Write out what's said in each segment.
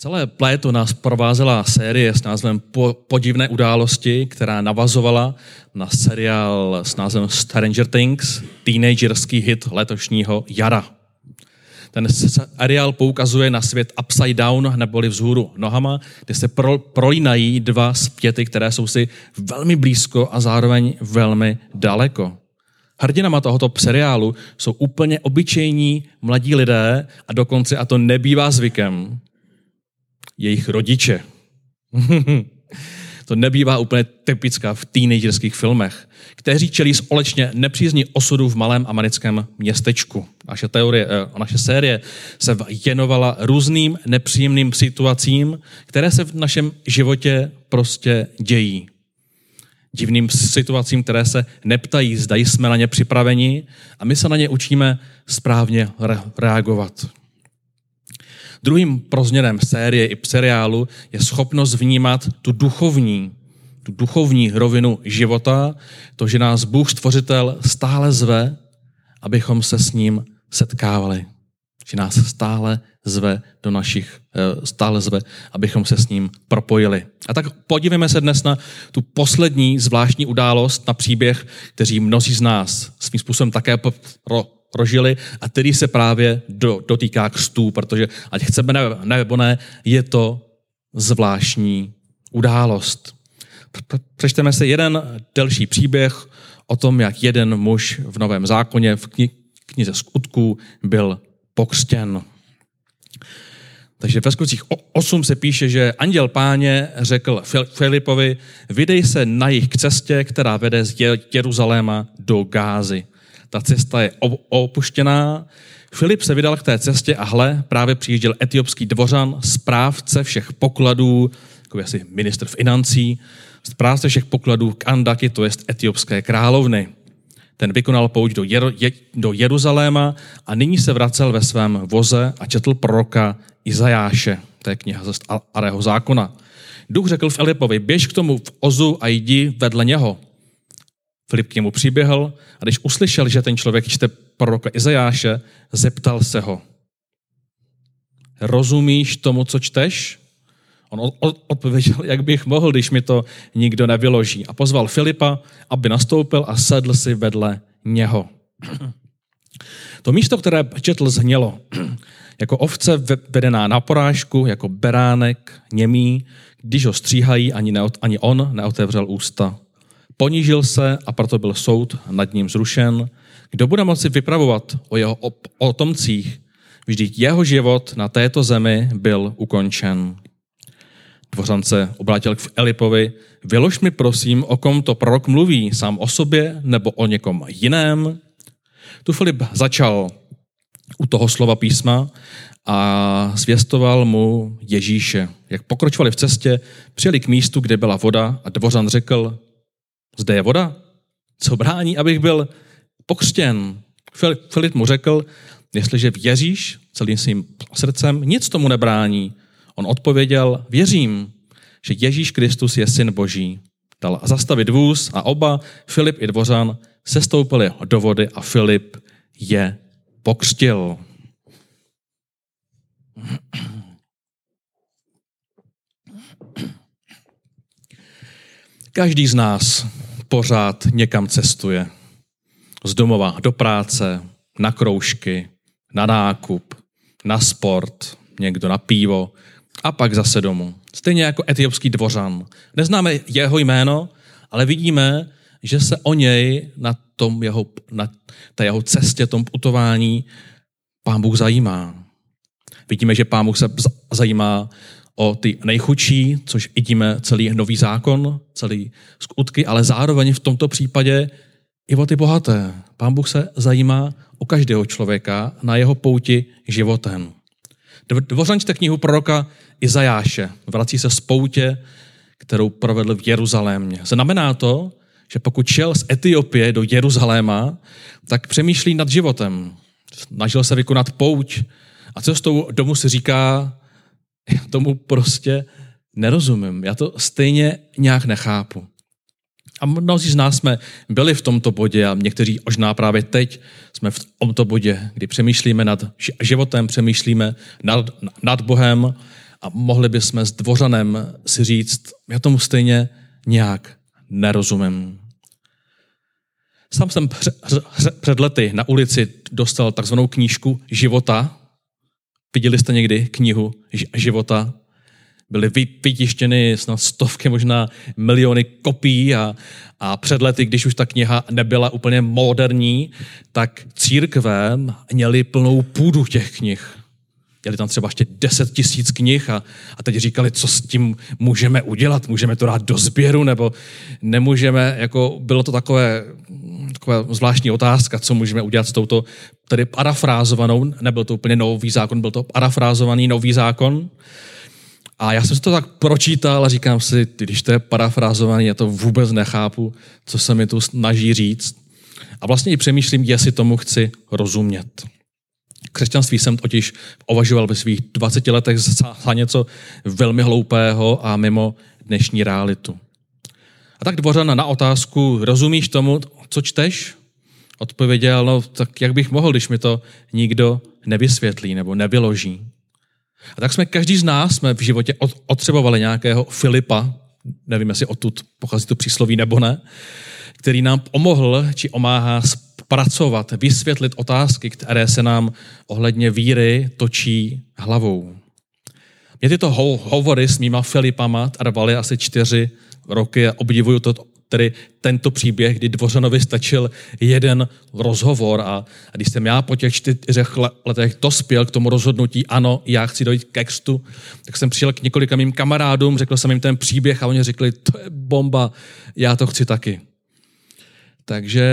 Celé léto nás provázela série s názvem Podivné události, která navazovala na seriál s názvem Stranger Things, teenagerský hit letošního jara. Ten seriál poukazuje na svět upside down, neboli vzhůru nohama, kde se pro, prolínají dva zpěty, které jsou si velmi blízko a zároveň velmi daleko. Hrdinama tohoto seriálu jsou úplně obyčejní mladí lidé a dokonce, a to nebývá zvykem, jejich rodiče. to nebývá úplně typická v teenagerských filmech, kteří čelí společně nepřízní osudu v malém americkém městečku. Naše, teorie, eh, naše série se věnovala různým nepříjemným situacím, které se v našem životě prostě dějí. Divným situacím, které se neptají, zda jsme na ně připraveni a my se na ně učíme správně reagovat. Druhým prozměrem série i seriálu je schopnost vnímat tu duchovní, tu duchovní rovinu života, to, že nás Bůh stvořitel stále zve, abychom se s ním setkávali. Že nás stále zve do našich, eh, stále zve, abychom se s ním propojili. A tak podívejme se dnes na tu poslední zvláštní událost, na příběh, který mnozí z nás svým způsobem také pro, prožili a který se právě do, dotýká křtů, protože ať chceme nebo ne, je to zvláštní událost. Přečteme se jeden delší příběh o tom, jak jeden muž v Novém zákoně v kni- knize skutků byl pokřtěn. Takže ve skutcích 8 se píše, že anděl páně řekl Filipovi, vydej se na jich k cestě, která vede z Jeruzaléma do Gázy ta cesta je opuštěná. Filip se vydal k té cestě a hle, právě přijížděl etiopský dvořan, správce všech pokladů, jako asi ministr financí, správce všech pokladů k Andaky, to jest etiopské královny. Ten vykonal pouť do, Jer- je- do Jeruzaléma a nyní se vracel ve svém voze a četl proroka Izajáše, to je kniha ze starého zákona. Duch řekl Filipovi, běž k tomu v ozu a jdi vedle něho. Filip k němu přiběhl a když uslyšel, že ten člověk čte proroka Izajáše, zeptal se ho. Rozumíš tomu, co čteš? On odpověděl, jak bych mohl, když mi to nikdo nevyloží. A pozval Filipa, aby nastoupil a sedl si vedle něho. To místo, které četl, zhnělo. Jako ovce vedená na porážku, jako beránek, němý, když ho stříhají, ani, neot, ani on neotevřel ústa. Ponížil se a proto byl soud nad ním zrušen. Kdo bude moci vypravovat o jeho otomcích, vždyť jeho život na této zemi byl ukončen. Dvořan se obrátil k Elipovi, vylož mi prosím, o kom to prorok mluví, sám o sobě nebo o někom jiném. Tu Filip začal u toho slova písma a zvěstoval mu Ježíše. Jak pokročovali v cestě, přijeli k místu, kde byla voda a dvořan řekl, zde je voda. Co brání, abych byl pokřtěn? Filip mu řekl, jestliže věříš celým svým srdcem, nic tomu nebrání. On odpověděl, věřím, že Ježíš Kristus je syn Boží. Dal zastavit vůz a oba, Filip i Dvořan, sestoupili do vody a Filip je pokřtil. Každý z nás pořád někam cestuje. Z domova do práce, na kroužky, na nákup, na sport, někdo na pivo a pak zase domů. Stejně jako etiopský dvořan. Neznáme jeho jméno, ale vidíme, že se o něj na, tom jeho, na té jeho cestě, tom putování pán Bůh zajímá. Vidíme, že pán Bůh se zajímá o ty nejchudší, což vidíme celý nový zákon, celý skutky, ale zároveň v tomto případě i o ty bohaté. Pán Bůh se zajímá o každého člověka na jeho pouti životem. Dvořan čte knihu proroka Izajáše. Vrací se z poutě, kterou provedl v Jeruzalémě. Znamená to, že pokud šel z Etiopie do Jeruzaléma, tak přemýšlí nad životem. Snažil se vykonat pouť a cestou domů si říká, já tomu prostě nerozumím. Já to stejně nějak nechápu. A mnozí z nás jsme byli v tomto bodě a někteří možná právě teď jsme v tomto bodě, kdy přemýšlíme nad životem, přemýšlíme nad, nad Bohem a mohli bychom s dvořanem si říct, já tomu stejně nějak nerozumím. Sám jsem před lety na ulici dostal takzvanou knížku života. Viděli jste někdy knihu života? Byly vytištěny snad stovky, možná miliony kopií a, a před lety, když už ta kniha nebyla úplně moderní, tak církve měly plnou půdu těch knih. Měli tam třeba ještě 10 tisíc knih a, a teď říkali, co s tím můžeme udělat, můžeme to dát do sběru, nebo nemůžeme, jako bylo to takové, taková zvláštní otázka, co můžeme udělat s touto tedy parafrázovanou, nebyl to úplně nový zákon, byl to parafrázovaný nový zákon. A já jsem si to tak pročítal a říkám si, když to je parafrázovaný, já to vůbec nechápu, co se mi tu snaží říct. A vlastně i přemýšlím, jestli tomu chci rozumět. Křesťanství jsem totiž uvažoval ve svých 20 letech za něco velmi hloupého a mimo dnešní realitu. A tak dvořan na otázku, rozumíš tomu, co čteš? Odpověděl, no tak jak bych mohl, když mi to nikdo nevysvětlí nebo nevyloží. A tak jsme, každý z nás jsme v životě otřebovali nějakého Filipa, nevím, jestli odtud pochází to přísloví nebo ne, který nám pomohl či omáhá pracovat, vysvětlit otázky, které se nám ohledně víry točí hlavou. Mě tyto hovory s mýma Filipama trvaly asi čtyři roky a obdivuju to, tedy tento příběh, kdy Dvořanovi stačil jeden rozhovor a, a když jsem já po těch čtyřech letech dospěl k tomu rozhodnutí, ano, já chci dojít k extu, tak jsem přijel k několika mým kamarádům, řekl jsem jim ten příběh a oni řekli, to je bomba, já to chci taky. Takže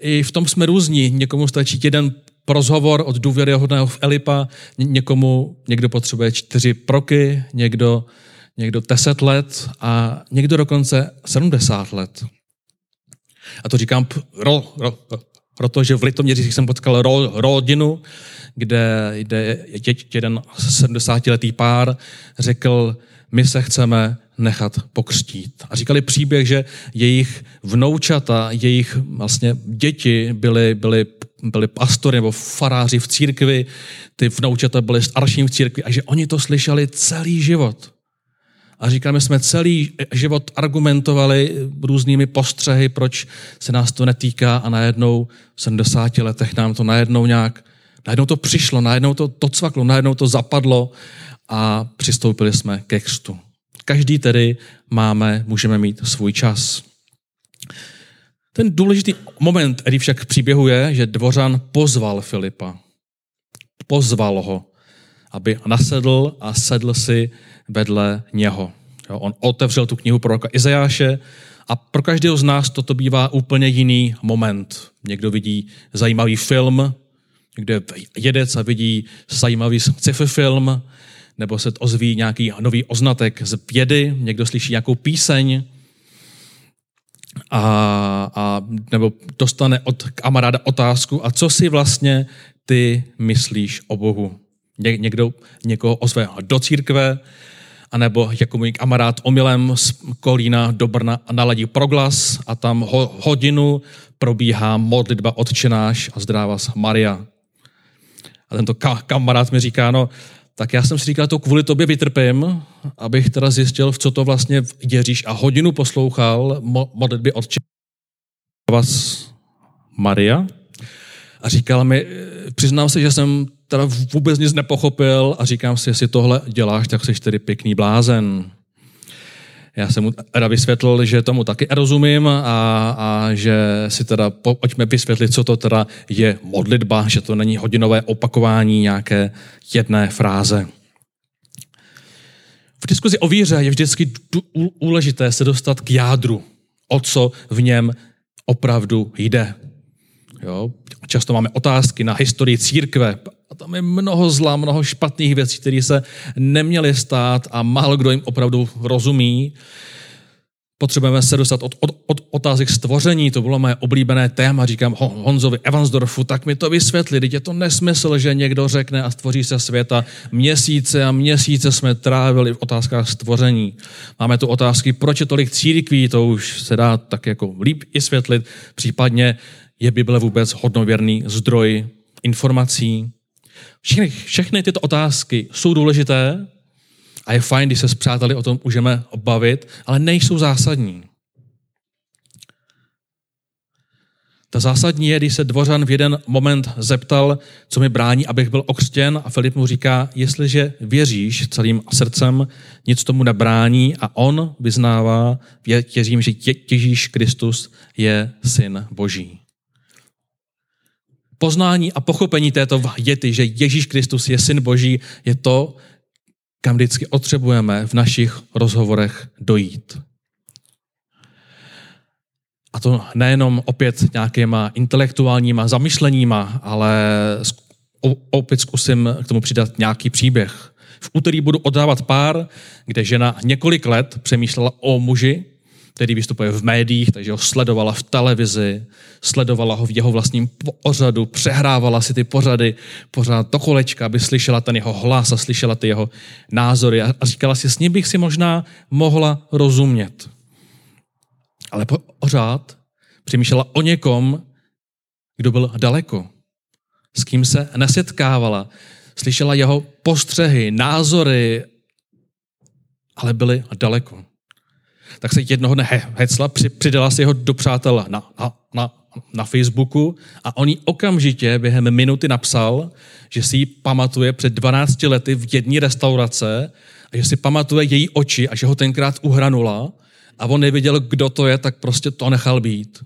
i v tom jsme různí. Někomu stačí jeden rozhovor od důvěryhodného v Elipa, někomu někdo potřebuje čtyři proky, někdo, někdo deset let a někdo dokonce 70 let. A to říkám ro, ro, protože v Litoměřicích jsem potkal ro, rodinu, kde, kde jeden 70-letý pár řekl, my se chceme nechat pokřtít. A říkali příběh, že jejich vnoučata, jejich vlastně děti byly, byly, byly pastory nebo faráři v církvi, ty vnoučata byly starším v církvi a že oni to slyšeli celý život. A říkáme, jsme celý život argumentovali různými postřehy, proč se nás to netýká a najednou v 70 letech nám to najednou nějak, najednou to přišlo, najednou to, to cvaklo, najednou to zapadlo a přistoupili jsme ke křtu. Každý tedy máme, můžeme mít svůj čas. Ten důležitý moment, který však příběhu je, že dvořan pozval Filipa. Pozval ho, aby nasedl a sedl si vedle něho. Jo, on otevřel tu knihu proroka Izajáše a pro každého z nás toto bývá úplně jiný moment. Někdo vidí zajímavý film, někdo je jedec a vidí zajímavý sci-fi film, nebo se ozví nějaký nový oznatek z vědy, někdo slyší nějakou píseň, a, a, nebo dostane od kamaráda otázku, a co si vlastně ty myslíš o Bohu? Ně, někdo někoho ozve do církve, anebo jako můj kamarád omylem z Kolína do Brna naladí proglas a tam ho, hodinu probíhá modlitba odčenáš a zdrává Maria. A tento ka- kamarád mi říká, no tak já jsem si říkal, to kvůli tobě vytrpím, abych teda zjistil, v co to vlastně věříš a hodinu poslouchal modlitby od vás Maria a říkal mi, přiznám se, že jsem teda vůbec nic nepochopil a říkám si, jestli tohle děláš, tak jsi tedy pěkný blázen. Já jsem mu teda vysvětlil, že tomu taky rozumím a, a že si teda pojďme vysvětlit, co to teda je modlitba, že to není hodinové opakování nějaké jedné fráze. V diskuzi o víře je vždycky důležité se dostat k jádru, o co v něm opravdu jde. Jo? Často máme otázky na historii církve a tam je mnoho zla, mnoho špatných věcí, které se neměly stát a málo kdo jim opravdu rozumí. Potřebujeme se dostat od, od, od otázek stvoření, to bylo moje oblíbené téma, říkám Honzovi Evansdorfu, tak mi to vysvětli, teď je to nesmysl, že někdo řekne a stvoří se světa. Měsíce a měsíce jsme trávili v otázkách stvoření. Máme tu otázky, proč je tolik církví, to už se dá tak jako líp vysvětlit, případně je Bible vůbec hodnověrný zdroj informací. Všechny, všechny tyto otázky jsou důležité a je fajn, když se s přáteli o tom můžeme obavit, ale nejsou zásadní. Ta zásadní je, když se dvořan v jeden moment zeptal, co mi brání, abych byl okřtěn a Filip mu říká, jestliže věříš celým srdcem, nic tomu nebrání a on vyznává, věřím, že Ježíš Kristus je syn Boží. Poznání a pochopení této věty, že Ježíš Kristus je syn Boží, je to, kam vždycky potřebujeme v našich rozhovorech dojít. A to nejenom opět nějakýma intelektuálníma zamyšleníma, ale opět zkusím k tomu přidat nějaký příběh. V úterý budu oddávat pár, kde žena několik let přemýšlela o muži, který vystupuje v médiích, takže ho sledovala v televizi, sledovala ho v jeho vlastním pořadu, přehrávala si ty pořady pořád do kolečka, aby slyšela ten jeho hlas a slyšela ty jeho názory a říkala si, s ním bych si možná mohla rozumět. Ale pořád přemýšlela o někom, kdo byl daleko, s kým se nesetkávala, slyšela jeho postřehy, názory, ale byly daleko. Tak se jednoho dne hecla, přidala si ho do přátel na, na, na, na Facebooku a on jí okamžitě během minuty napsal, že si ji pamatuje před 12 lety v jedné restaurace a že si pamatuje její oči a že ho tenkrát uhranula a on nevěděl, kdo to je, tak prostě to nechal být.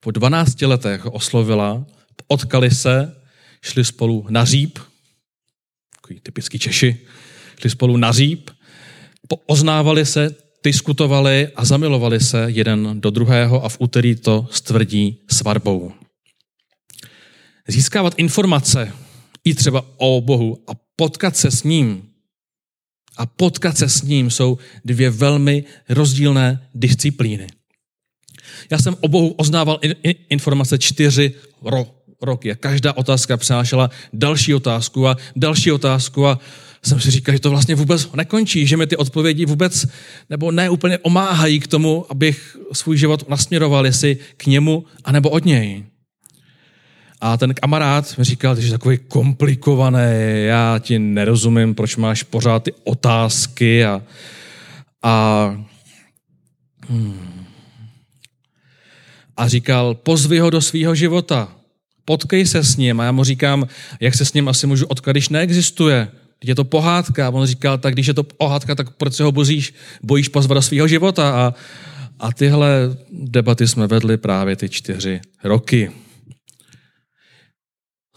Po 12 letech oslovila, odkali se, šli spolu na říp, takový typický Češi, šli spolu na říp, oznávali se, diskutovali a zamilovali se jeden do druhého a v úterý to stvrdí svatbou. Získávat informace i třeba o Bohu a potkat se s ním a potkat se s ním jsou dvě velmi rozdílné disciplíny. Já jsem o Bohu oznával informace čtyři ro- roky a každá otázka přinášela další otázku a další otázku a jsem si říkal, že to vlastně vůbec nekončí, že mi ty odpovědi vůbec nebo ne úplně omáhají k tomu, abych svůj život nasměroval, jestli k němu, anebo od něj. A ten kamarád mi říkal, že jsi takový komplikovaný, já ti nerozumím, proč máš pořád ty otázky a, a, hmm. a říkal, pozvi ho do svého života, potkej se s ním. A já mu říkám, jak se s ním asi můžu odkat, když neexistuje. Je to pohádka. A on říkal, tak když je to pohádka, tak proč se ho bojíš, bojíš pozvat do svého života? A, a tyhle debaty jsme vedli právě ty čtyři roky.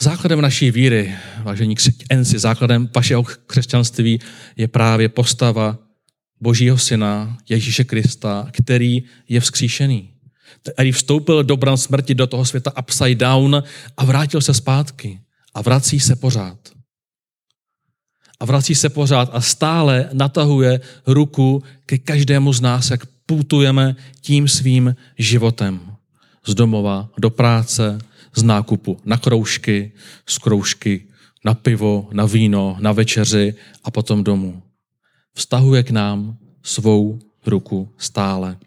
Základem naší víry, vážení křesťanci, základem vašeho křesťanství je právě postava Božího syna Ježíše Krista, který je vzkříšený. Který vstoupil do bran smrti do toho světa upside down a vrátil se zpátky. A vrací se pořád. A vrací se pořád a stále natahuje ruku ke každému z nás, jak putujeme tím svým životem. Z domova do práce, z nákupu na kroužky, z kroužky na pivo, na víno, na večeři a potom domů. Vztahuje k nám svou ruku stále.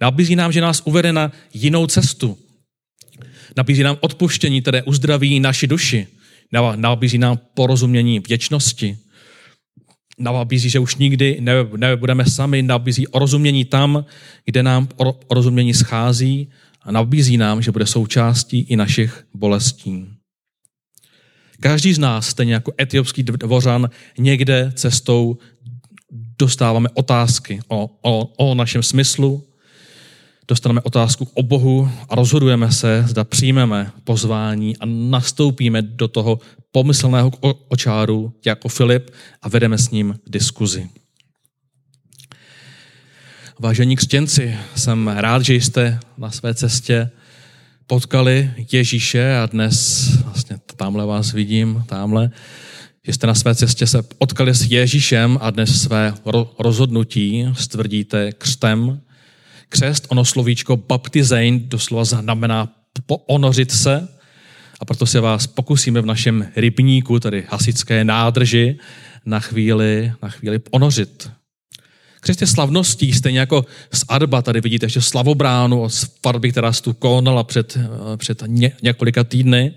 Nabízí nám, že nás uvede na jinou cestu. Nabízí nám odpuštění, které uzdraví naši duši. Nabízí nám porozumění věčnosti. Nabízí, že už nikdy nebudeme sami. Nabízí rozumění tam, kde nám rozumění schází a nabízí nám, že bude součástí i našich bolestí. Každý z nás, stejně jako etiopský dvořan, někde cestou dostáváme otázky o, o, o našem smyslu, dostaneme otázku o Bohu a rozhodujeme se, zda přijmeme pozvání a nastoupíme do toho pomyslného očáru jako Filip a vedeme s ním diskuzi. Vážení křtěnci, jsem rád, že jste na své cestě potkali Ježíše a dnes vlastně tamhle vás vidím, tamhle, že jste na své cestě se potkali s Ježíšem a dnes své rozhodnutí stvrdíte křtem. Křest, ono slovíčko baptizein doslova znamená ponořit se a proto se vás pokusíme v našem rybníku, tady hasické nádrži, na chvíli, na chvíli ponořit. Křest je slavností, stejně jako z Arba, tady vidíte ještě slavobránu z farby, která se tu konala před, před ně, několika týdny.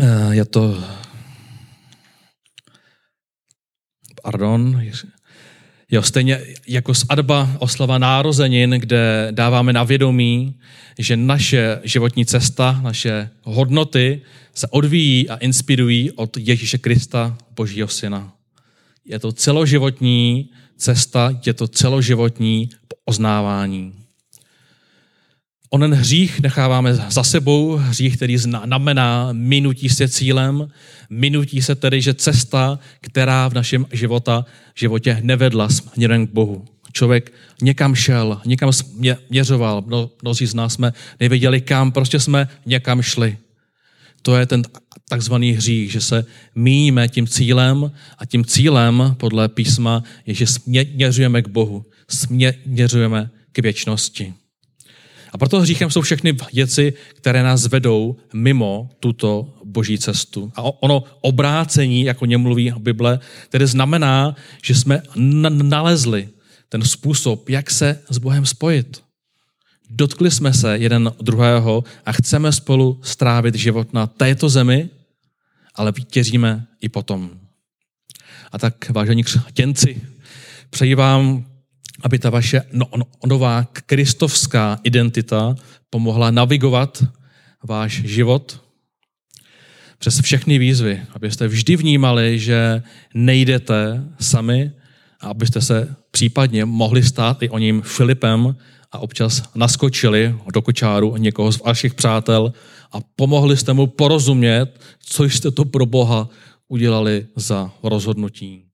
Eh, je to pardon, Jo, stejně jako z Adba oslava nározenin, kde dáváme na vědomí, že naše životní cesta, naše hodnoty se odvíjí a inspirují od Ježíše Krista, Božího Syna. Je to celoživotní cesta, je to celoživotní oznávání. Onen hřích necháváme za sebou, hřích, který znamená minutí se cílem, minutí se tedy, že cesta, která v našem života, životě nevedla směrem k Bohu. Člověk někam šel, někam měřoval, Mno, mnozí z nás jsme nevěděli kam, prostě jsme někam šli. To je ten takzvaný hřích, že se míjíme tím cílem a tím cílem podle písma je, že směřujeme k Bohu, směřujeme k věčnosti. Proto hříchem jsou všechny věci, které nás vedou mimo tuto boží cestu. A ono obrácení, jako něm mluví Bible, tedy znamená, že jsme nalezli ten způsob, jak se s Bohem spojit. Dotkli jsme se jeden druhého a chceme spolu strávit život na této zemi, ale vítěříme i potom. A tak, vážení křtěnci, přeji vám aby ta vaše no, no, nová kristovská identita pomohla navigovat váš život přes všechny výzvy, abyste vždy vnímali, že nejdete sami a abyste se případně mohli stát i o ním Filipem a občas naskočili do kočáru někoho z vašich přátel a pomohli jste mu porozumět, co jste to pro Boha udělali za rozhodnutí.